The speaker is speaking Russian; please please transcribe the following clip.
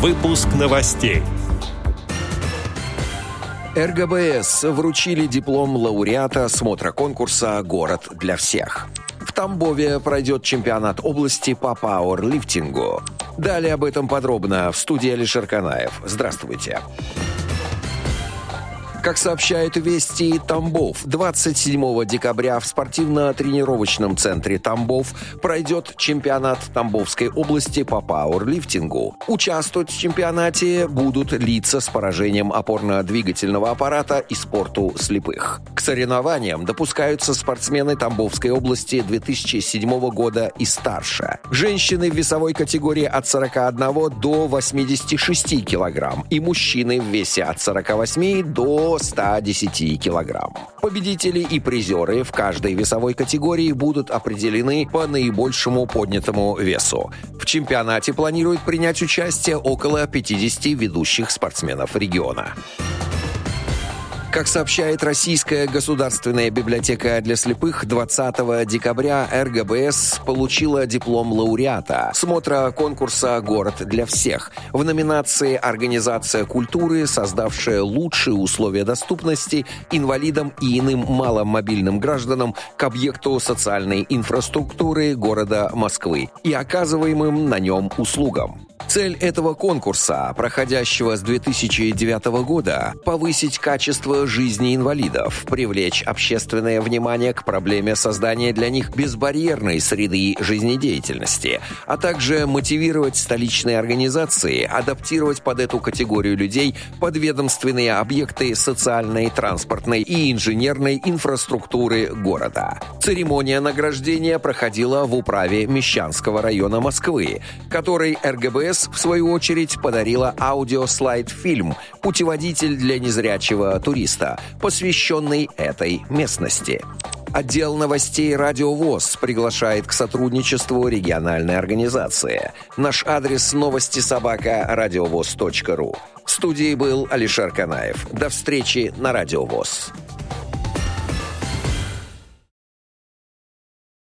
Выпуск новостей. РГБС вручили диплом лауреата смотра конкурса «Город для всех». В Тамбове пройдет чемпионат области по пауэрлифтингу. Далее об этом подробно в студии Алишер Канаев. Здравствуйте. Здравствуйте. Как сообщают Вести Тамбов, 27 декабря в спортивно-тренировочном центре Тамбов пройдет чемпионат Тамбовской области по пауэрлифтингу. Участвовать в чемпионате будут лица с поражением опорно-двигательного аппарата и спорту слепых. К соревнованиям допускаются спортсмены Тамбовской области 2007 года и старше. Женщины в весовой категории от 41 до 86 килограмм и мужчины в весе от 48 до 110 килограмм. Победители и призеры в каждой весовой категории будут определены по наибольшему поднятому весу. В чемпионате планируют принять участие около 50 ведущих спортсменов региона. Как сообщает Российская государственная библиотека для слепых, 20 декабря РГБС получила диплом лауреата смотра конкурса «Город для всех» в номинации «Организация культуры, создавшая лучшие условия доступности инвалидам и иным маломобильным гражданам к объекту социальной инфраструктуры города Москвы и оказываемым на нем услугам». Цель этого конкурса, проходящего с 2009 года, повысить качество жизни инвалидов, привлечь общественное внимание к проблеме создания для них безбарьерной среды жизнедеятельности, а также мотивировать столичные организации адаптировать под эту категорию людей подведомственные объекты социальной, транспортной и инженерной инфраструктуры города. Церемония награждения проходила в управе Мещанского района Москвы, который РГБС в свою очередь, подарила аудиослайд-фильм «Путеводитель для незрячего туриста», посвященный этой местности. Отдел новостей «Радио ВОЗ» приглашает к сотрудничеству региональной организации. Наш адрес новости собака радиовоз.ру. В студии был Алишер Канаев. До встречи на «Радио ВОЗ».